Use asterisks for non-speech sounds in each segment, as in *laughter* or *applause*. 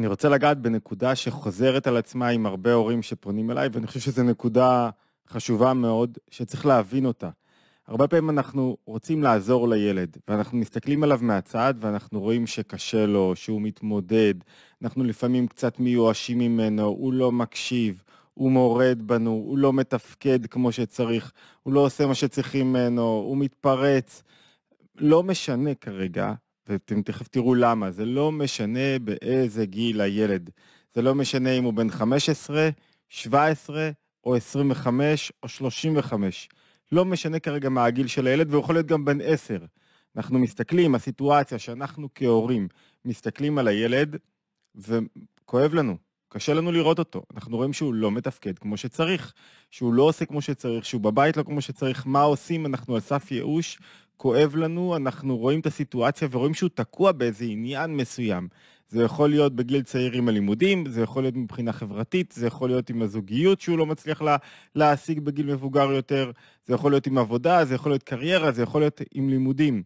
אני רוצה לגעת בנקודה שחוזרת על עצמה עם הרבה הורים שפונים אליי, ואני חושב שזו נקודה חשובה מאוד, שצריך להבין אותה. הרבה פעמים אנחנו רוצים לעזור לילד, ואנחנו מסתכלים עליו מהצד, ואנחנו רואים שקשה לו, שהוא מתמודד, אנחנו לפעמים קצת מיואשים ממנו, הוא לא מקשיב, הוא מורד בנו, הוא לא מתפקד כמו שצריך, הוא לא עושה מה שצריכים ממנו, הוא מתפרץ. לא משנה כרגע, ואתם תכף תראו למה, זה לא משנה באיזה גיל הילד. זה לא משנה אם הוא בן 15, 17 או 25 או 35. לא משנה כרגע מה הגיל של הילד, והוא יכול להיות גם בן 10. אנחנו מסתכלים, הסיטואציה שאנחנו כהורים מסתכלים על הילד, וכואב לנו, קשה לנו לראות אותו. אנחנו רואים שהוא לא מתפקד כמו שצריך, שהוא לא עושה כמו שצריך, שהוא בבית לא כמו שצריך. מה עושים? אנחנו על סף ייאוש, כואב לנו, אנחנו רואים את הסיטואציה ורואים שהוא תקוע באיזה עניין מסוים. זה יכול להיות בגיל צעיר עם הלימודים, זה יכול להיות מבחינה חברתית, זה יכול להיות עם הזוגיות שהוא לא מצליח לה, להשיג בגיל מבוגר יותר, זה יכול להיות עם עבודה, זה יכול להיות קריירה, זה יכול להיות עם לימודים.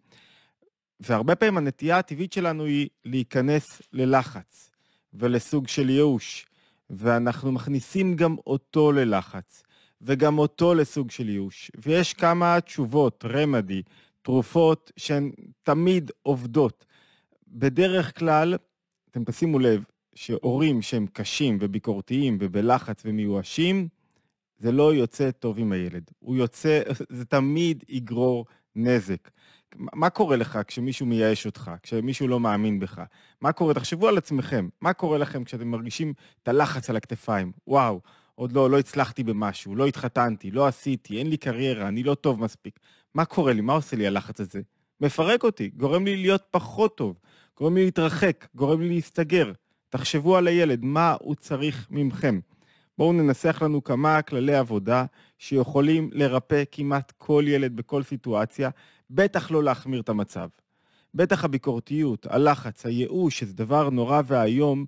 והרבה פעמים הנטייה הטבעית שלנו היא להיכנס ללחץ ולסוג של ייאוש, ואנחנו מכניסים גם אותו ללחץ, וגם אותו לסוג של ייאוש. ויש כמה תשובות, רמדי, תרופות שהן תמיד עובדות. בדרך כלל, אתם תשימו לב שהורים שהם קשים וביקורתיים ובלחץ ומיואשים, זה לא יוצא טוב עם הילד. הוא יוצא, *laughs* זה תמיד יגרור נזק. מה קורה לך כשמישהו מייאש אותך, כשמישהו לא מאמין בך? מה קורה? תחשבו על עצמכם, מה קורה לכם כשאתם מרגישים את הלחץ על הכתפיים? וואו, עוד לא, לא הצלחתי במשהו, לא התחתנתי, לא עשיתי, אין לי קריירה, אני לא טוב מספיק. מה קורה לי? מה עושה לי הלחץ הזה? מפרק אותי, גורם לי להיות פחות טוב, גורם לי להתרחק, גורם לי להסתגר. תחשבו על הילד, מה הוא צריך ממכם. בואו ננסח לנו כמה כללי עבודה שיכולים לרפא כמעט כל ילד בכל סיטואציה, בטח לא להחמיר את המצב. בטח הביקורתיות, הלחץ, הייאוש, שזה דבר נורא ואיום,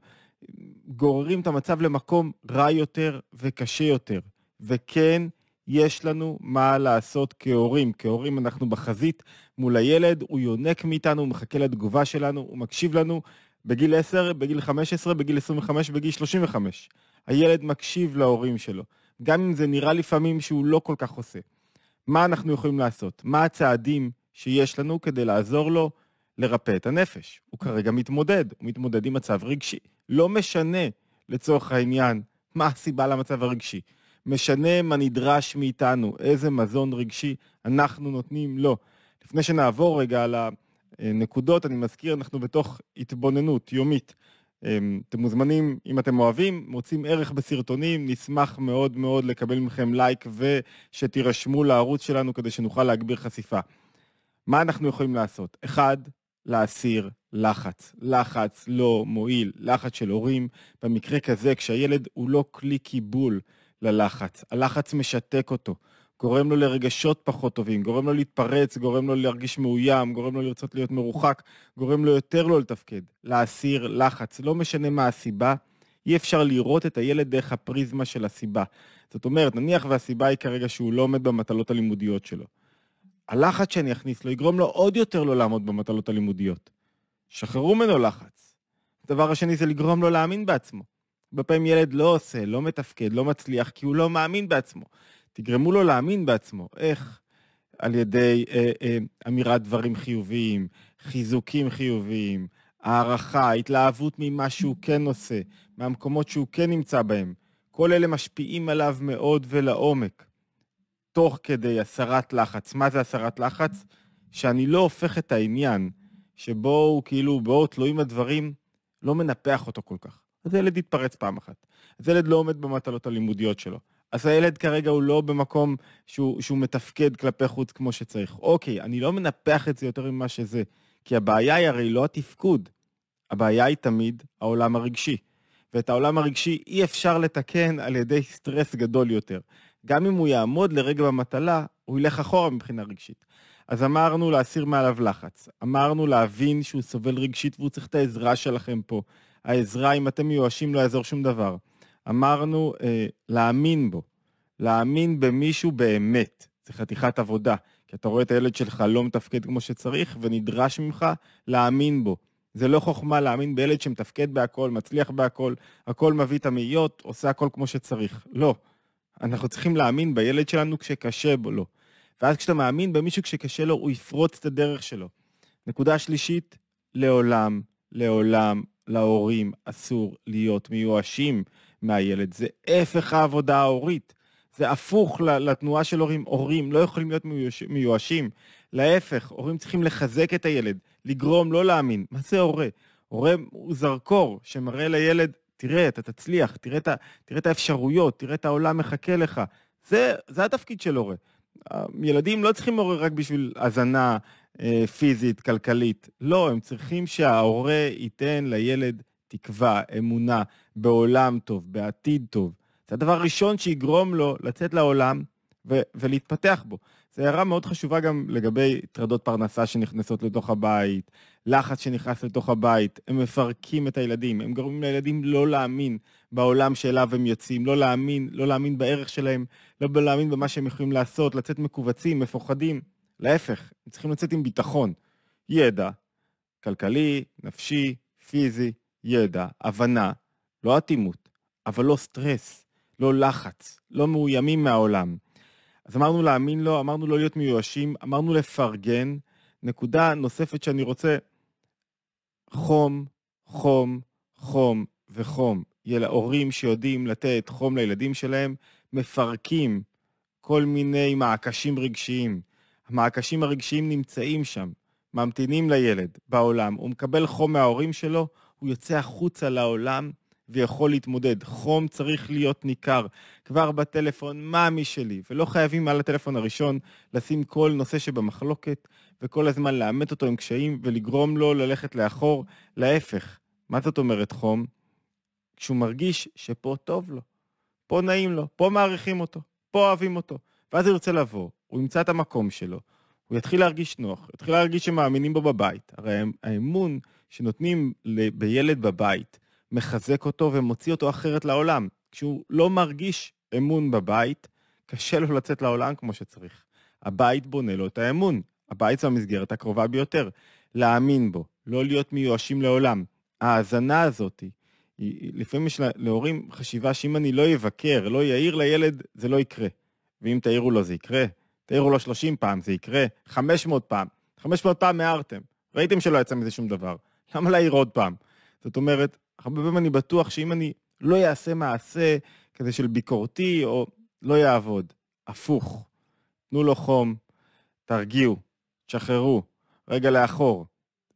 גוררים את המצב למקום רע יותר וקשה יותר. וכן, יש לנו מה לעשות כהורים. כהורים אנחנו בחזית מול הילד, הוא יונק מאיתנו, הוא מחכה לתגובה שלנו, הוא מקשיב לנו בגיל 10, בגיל 15, בגיל 25, בגיל 35. הילד מקשיב להורים שלו, גם אם זה נראה לפעמים שהוא לא כל כך עושה. מה אנחנו יכולים לעשות? מה הצעדים שיש לנו כדי לעזור לו לרפא את הנפש? הוא כרגע מתמודד, הוא מתמודד עם מצב רגשי. לא משנה, לצורך העניין, מה הסיבה למצב הרגשי. משנה מה נדרש מאיתנו, איזה מזון רגשי אנחנו נותנים לו. לפני שנעבור רגע על הנקודות, אני מזכיר, אנחנו בתוך התבוננות יומית. אמ, אתם מוזמנים, אם אתם אוהבים, מוצאים ערך בסרטונים, נשמח מאוד מאוד לקבל מכם לייק ושתירשמו לערוץ שלנו כדי שנוכל להגביר חשיפה. מה אנחנו יכולים לעשות? אחד, להסיר לחץ. לחץ לא מועיל, לחץ של הורים. במקרה כזה, כשהילד הוא לא כלי קיבול ללחץ, הלחץ משתק אותו, גורם לו לרגשות פחות טובים, גורם לו להתפרץ, גורם לו להרגיש מאוים, גורם לו לרצות להיות מרוחק, גורם לו יותר לא לתפקד, להסיר לחץ. לא משנה מה הסיבה, אי אפשר לראות את הילד דרך הפריזמה של הסיבה. זאת אומרת, נניח והסיבה היא כרגע שהוא לא עומד במטלות הלימודיות שלו. הלחץ שאני אכניס לו יגרום לו עוד יותר לא לעמוד במטלות הלימודיות. שחררו ממנו לחץ. הדבר השני זה לגרום לו להאמין בעצמו. הרבה פעמים ילד לא עושה, לא מתפקד, לא מצליח, כי הוא לא מאמין בעצמו. תגרמו לו להאמין בעצמו. איך? על ידי אה, אה, אמירת דברים חיוביים, חיזוקים חיוביים, הערכה, התלהבות ממה שהוא כן עושה, מהמקומות שהוא כן נמצא בהם. כל אלה משפיעים עליו מאוד ולעומק. תוך כדי הסרת לחץ. מה זה הסרת לחץ? שאני לא הופך את העניין, שבו הוא כאילו, בו תלויים הדברים, לא מנפח אותו כל כך. אז הילד יתפרץ פעם אחת. אז הילד לא עומד במטלות הלימודיות שלו. אז הילד כרגע הוא לא במקום שהוא, שהוא מתפקד כלפי חוץ כמו שצריך. אוקיי, אני לא מנפח את זה יותר ממה שזה, כי הבעיה היא הרי לא התפקוד, הבעיה היא תמיד העולם הרגשי. ואת העולם הרגשי אי אפשר לתקן על ידי סטרס גדול יותר. גם אם הוא יעמוד לרגע במטלה, הוא ילך אחורה מבחינה רגשית. אז אמרנו להסיר מעליו לחץ, אמרנו להבין שהוא סובל רגשית והוא צריך את העזרה שלכם פה. העזרה, אם אתם מיואשים, לא יעזור שום דבר. אמרנו אה, להאמין בו, להאמין במישהו באמת. זה חתיכת עבודה, כי אתה רואה את הילד שלך לא מתפקד כמו שצריך, ונדרש ממך להאמין בו. זה לא חוכמה להאמין בילד שמתפקד בהכל, מצליח בהכל, הכל מביא את המאיות, עושה הכל כמו שצריך. לא. אנחנו צריכים להאמין בילד שלנו כשקשה בו לו. ואז כשאתה מאמין במישהו כשקשה לו, הוא יפרוץ את הדרך שלו. נקודה שלישית, לעולם, לעולם, להורים אסור להיות מיואשים מהילד. זה הפך העבודה ההורית. זה הפוך לתנועה של הורים. הורים לא יכולים להיות מיואשים. להפך, הורים צריכים לחזק את הילד, לגרום לא להאמין. מה זה הורה? הורה הוא זרקור שמראה לילד, תראה, אתה תצליח, תראה תראה את האפשרויות, תראה את העולם מחכה לך. זה, זה התפקיד של הורה. ילדים לא צריכים הורה רק בשביל הזנה פיזית, כלכלית. לא, הם צריכים שההורה ייתן לילד תקווה, אמונה, בעולם טוב, בעתיד טוב. זה הדבר הראשון שיגרום לו לצאת לעולם ו- ולהתפתח בו. זו הערה מאוד חשובה גם לגבי טרדות פרנסה שנכנסות לתוך הבית, לחץ שנכנס לתוך הבית, הם מפרקים את הילדים, הם גורמים לילדים לא להאמין בעולם שאליו הם יוצאים, לא להאמין, לא להאמין בערך שלהם, לא להאמין במה שהם יכולים לעשות, לצאת מכווצים, מפוחדים. להפך, הם צריכים לצאת עם ביטחון, ידע, כלכלי, נפשי, פיזי, ידע, הבנה, לא אטימות, אבל לא סטרס, לא לחץ, לא מאוימים מהעולם. אז אמרנו להאמין לו, אמרנו לא להיות מיואשים, אמרנו לפרגן. נקודה נוספת שאני רוצה, חום, חום, חום וחום. הורים שיודעים לתת חום לילדים שלהם, מפרקים כל מיני מעקשים רגשיים. המעקשים הרגשיים נמצאים שם, ממתינים לילד בעולם. הוא מקבל חום מההורים שלו, הוא יוצא החוצה לעולם ויכול להתמודד. חום צריך להיות ניכר. כבר בטלפון, מאמי שלי, ולא חייבים על הטלפון הראשון לשים כל נושא שבמחלוקת, וכל הזמן לאמת אותו עם קשיים ולגרום לו ללכת לאחור. להפך, מה זאת אומרת חום? כשהוא מרגיש שפה טוב לו, פה נעים לו, פה מעריכים אותו, פה אוהבים אותו. ואז הוא ירצה לבוא, הוא ימצא את המקום שלו, הוא יתחיל להרגיש נוח, יתחיל להרגיש שמאמינים בו בבית. הרי האמון שנותנים בילד בבית מחזק אותו ומוציא אותו אחרת לעולם. כשהוא לא מרגיש אמון בבית, קשה לו לצאת לעולם כמו שצריך. הבית בונה לו את האמון. הבית זו המסגרת הקרובה ביותר. להאמין בו, לא להיות מיואשים לעולם. ההאזנה הזאת, היא, לפעמים יש להורים חשיבה שאם אני לא אבקר, לא יעיר לילד, זה לא יקרה. ואם תעירו לו זה יקרה, תעירו לו 30 פעם, זה יקרה, 500 פעם. 500 פעם הערתם, ראיתם שלא יצא מזה שום דבר. למה להעיר עוד פעם? זאת אומרת, הרבה פעמים אני בטוח שאם אני לא אעשה מעשה כזה של ביקורתי, או לא יעבוד. הפוך. תנו לו חום, תרגיעו, תשחררו, רגע לאחור.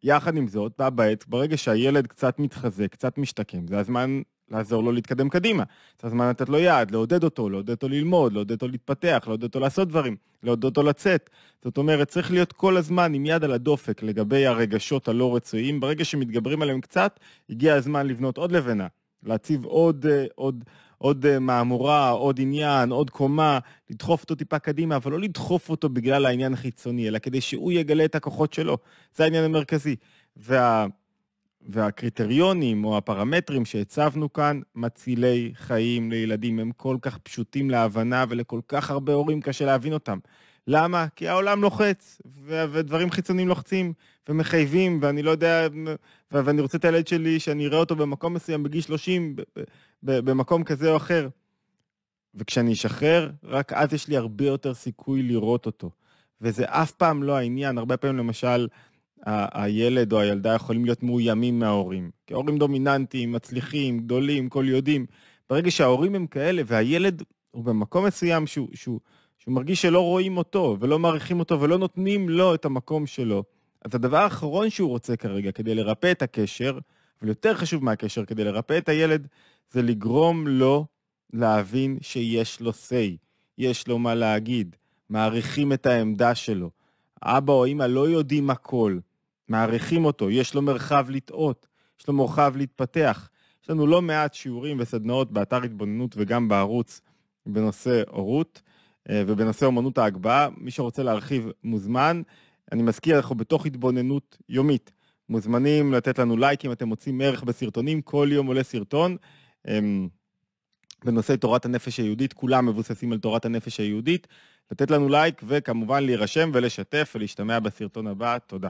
יחד עם זאת, בא בעת, ברגע שהילד קצת מתחזק, קצת משתקם, זה הזמן לעזור לו להתקדם קדימה. זה הזמן לתת לו יד, לעודד אותו, לעודד אותו ללמוד, לעודד אותו להתפתח, לעודד אותו לעשות דברים, לעודד אותו לצאת. זאת אומרת, צריך להיות כל הזמן עם יד על הדופק לגבי הרגשות הלא רצויים. ברגע שמתגברים עליהם קצת, הגיע הזמן לבנות עוד לבנה, להציב עוד, אה, עוד, עוד אה, מהמורה, עוד עניין, עוד קומה, לדחוף אותו טיפה קדימה, אבל לא לדחוף אותו בגלל העניין החיצוני, אלא כדי שהוא יגלה את הכוחות שלו. זה העניין המרכזי. וה... והקריטריונים או הפרמטרים שהצבנו כאן מצילי חיים לילדים, הם כל כך פשוטים להבנה ולכל כך הרבה הורים קשה להבין אותם. למה? כי העולם לוחץ, ו- ודברים חיצוניים לוחצים ומחייבים, ואני לא יודע, ו- ואני רוצה את הילד שלי שאני אראה אותו במקום מסוים בגיל 30, ב- ב- במקום כזה או אחר. וכשאני אשחרר, רק אז יש לי הרבה יותר סיכוי לראות אותו. וזה אף פעם לא העניין, הרבה פעמים למשל, הילד או הילדה יכולים להיות מאוימים מההורים. כי ההורים דומיננטיים, מצליחים, גדולים, כל יודעים. ברגע שההורים הם כאלה והילד הוא במקום מסוים שהוא, שהוא, שהוא מרגיש שלא רואים אותו ולא מעריכים אותו ולא נותנים לו את המקום שלו, אז הדבר האחרון שהוא רוצה כרגע כדי לרפא את הקשר, אבל יותר חשוב מהקשר, כדי לרפא את הילד, זה לגרום לו להבין שיש לו say, יש לו מה להגיד, מעריכים את העמדה שלו. אבא או אמא לא יודעים הכל, מעריכים אותו, יש לו מרחב לטעות, יש לו מרחב להתפתח. יש לנו לא מעט שיעורים וסדנאות באתר התבוננות וגם בערוץ בנושא הורות אה, ובנושא אומנות ההגבהה. מי שרוצה להרחיב מוזמן. אני מזכיר, אנחנו בתוך התבוננות יומית. מוזמנים לתת לנו לייק אם אתם מוצאים ערך בסרטונים, כל יום עולה סרטון. אמ, בנושא תורת הנפש היהודית, כולם מבוססים על תורת הנפש היהודית. לתת לנו לייק וכמובן להירשם ולשתף ולהשתמע בסרטון הבא. תודה.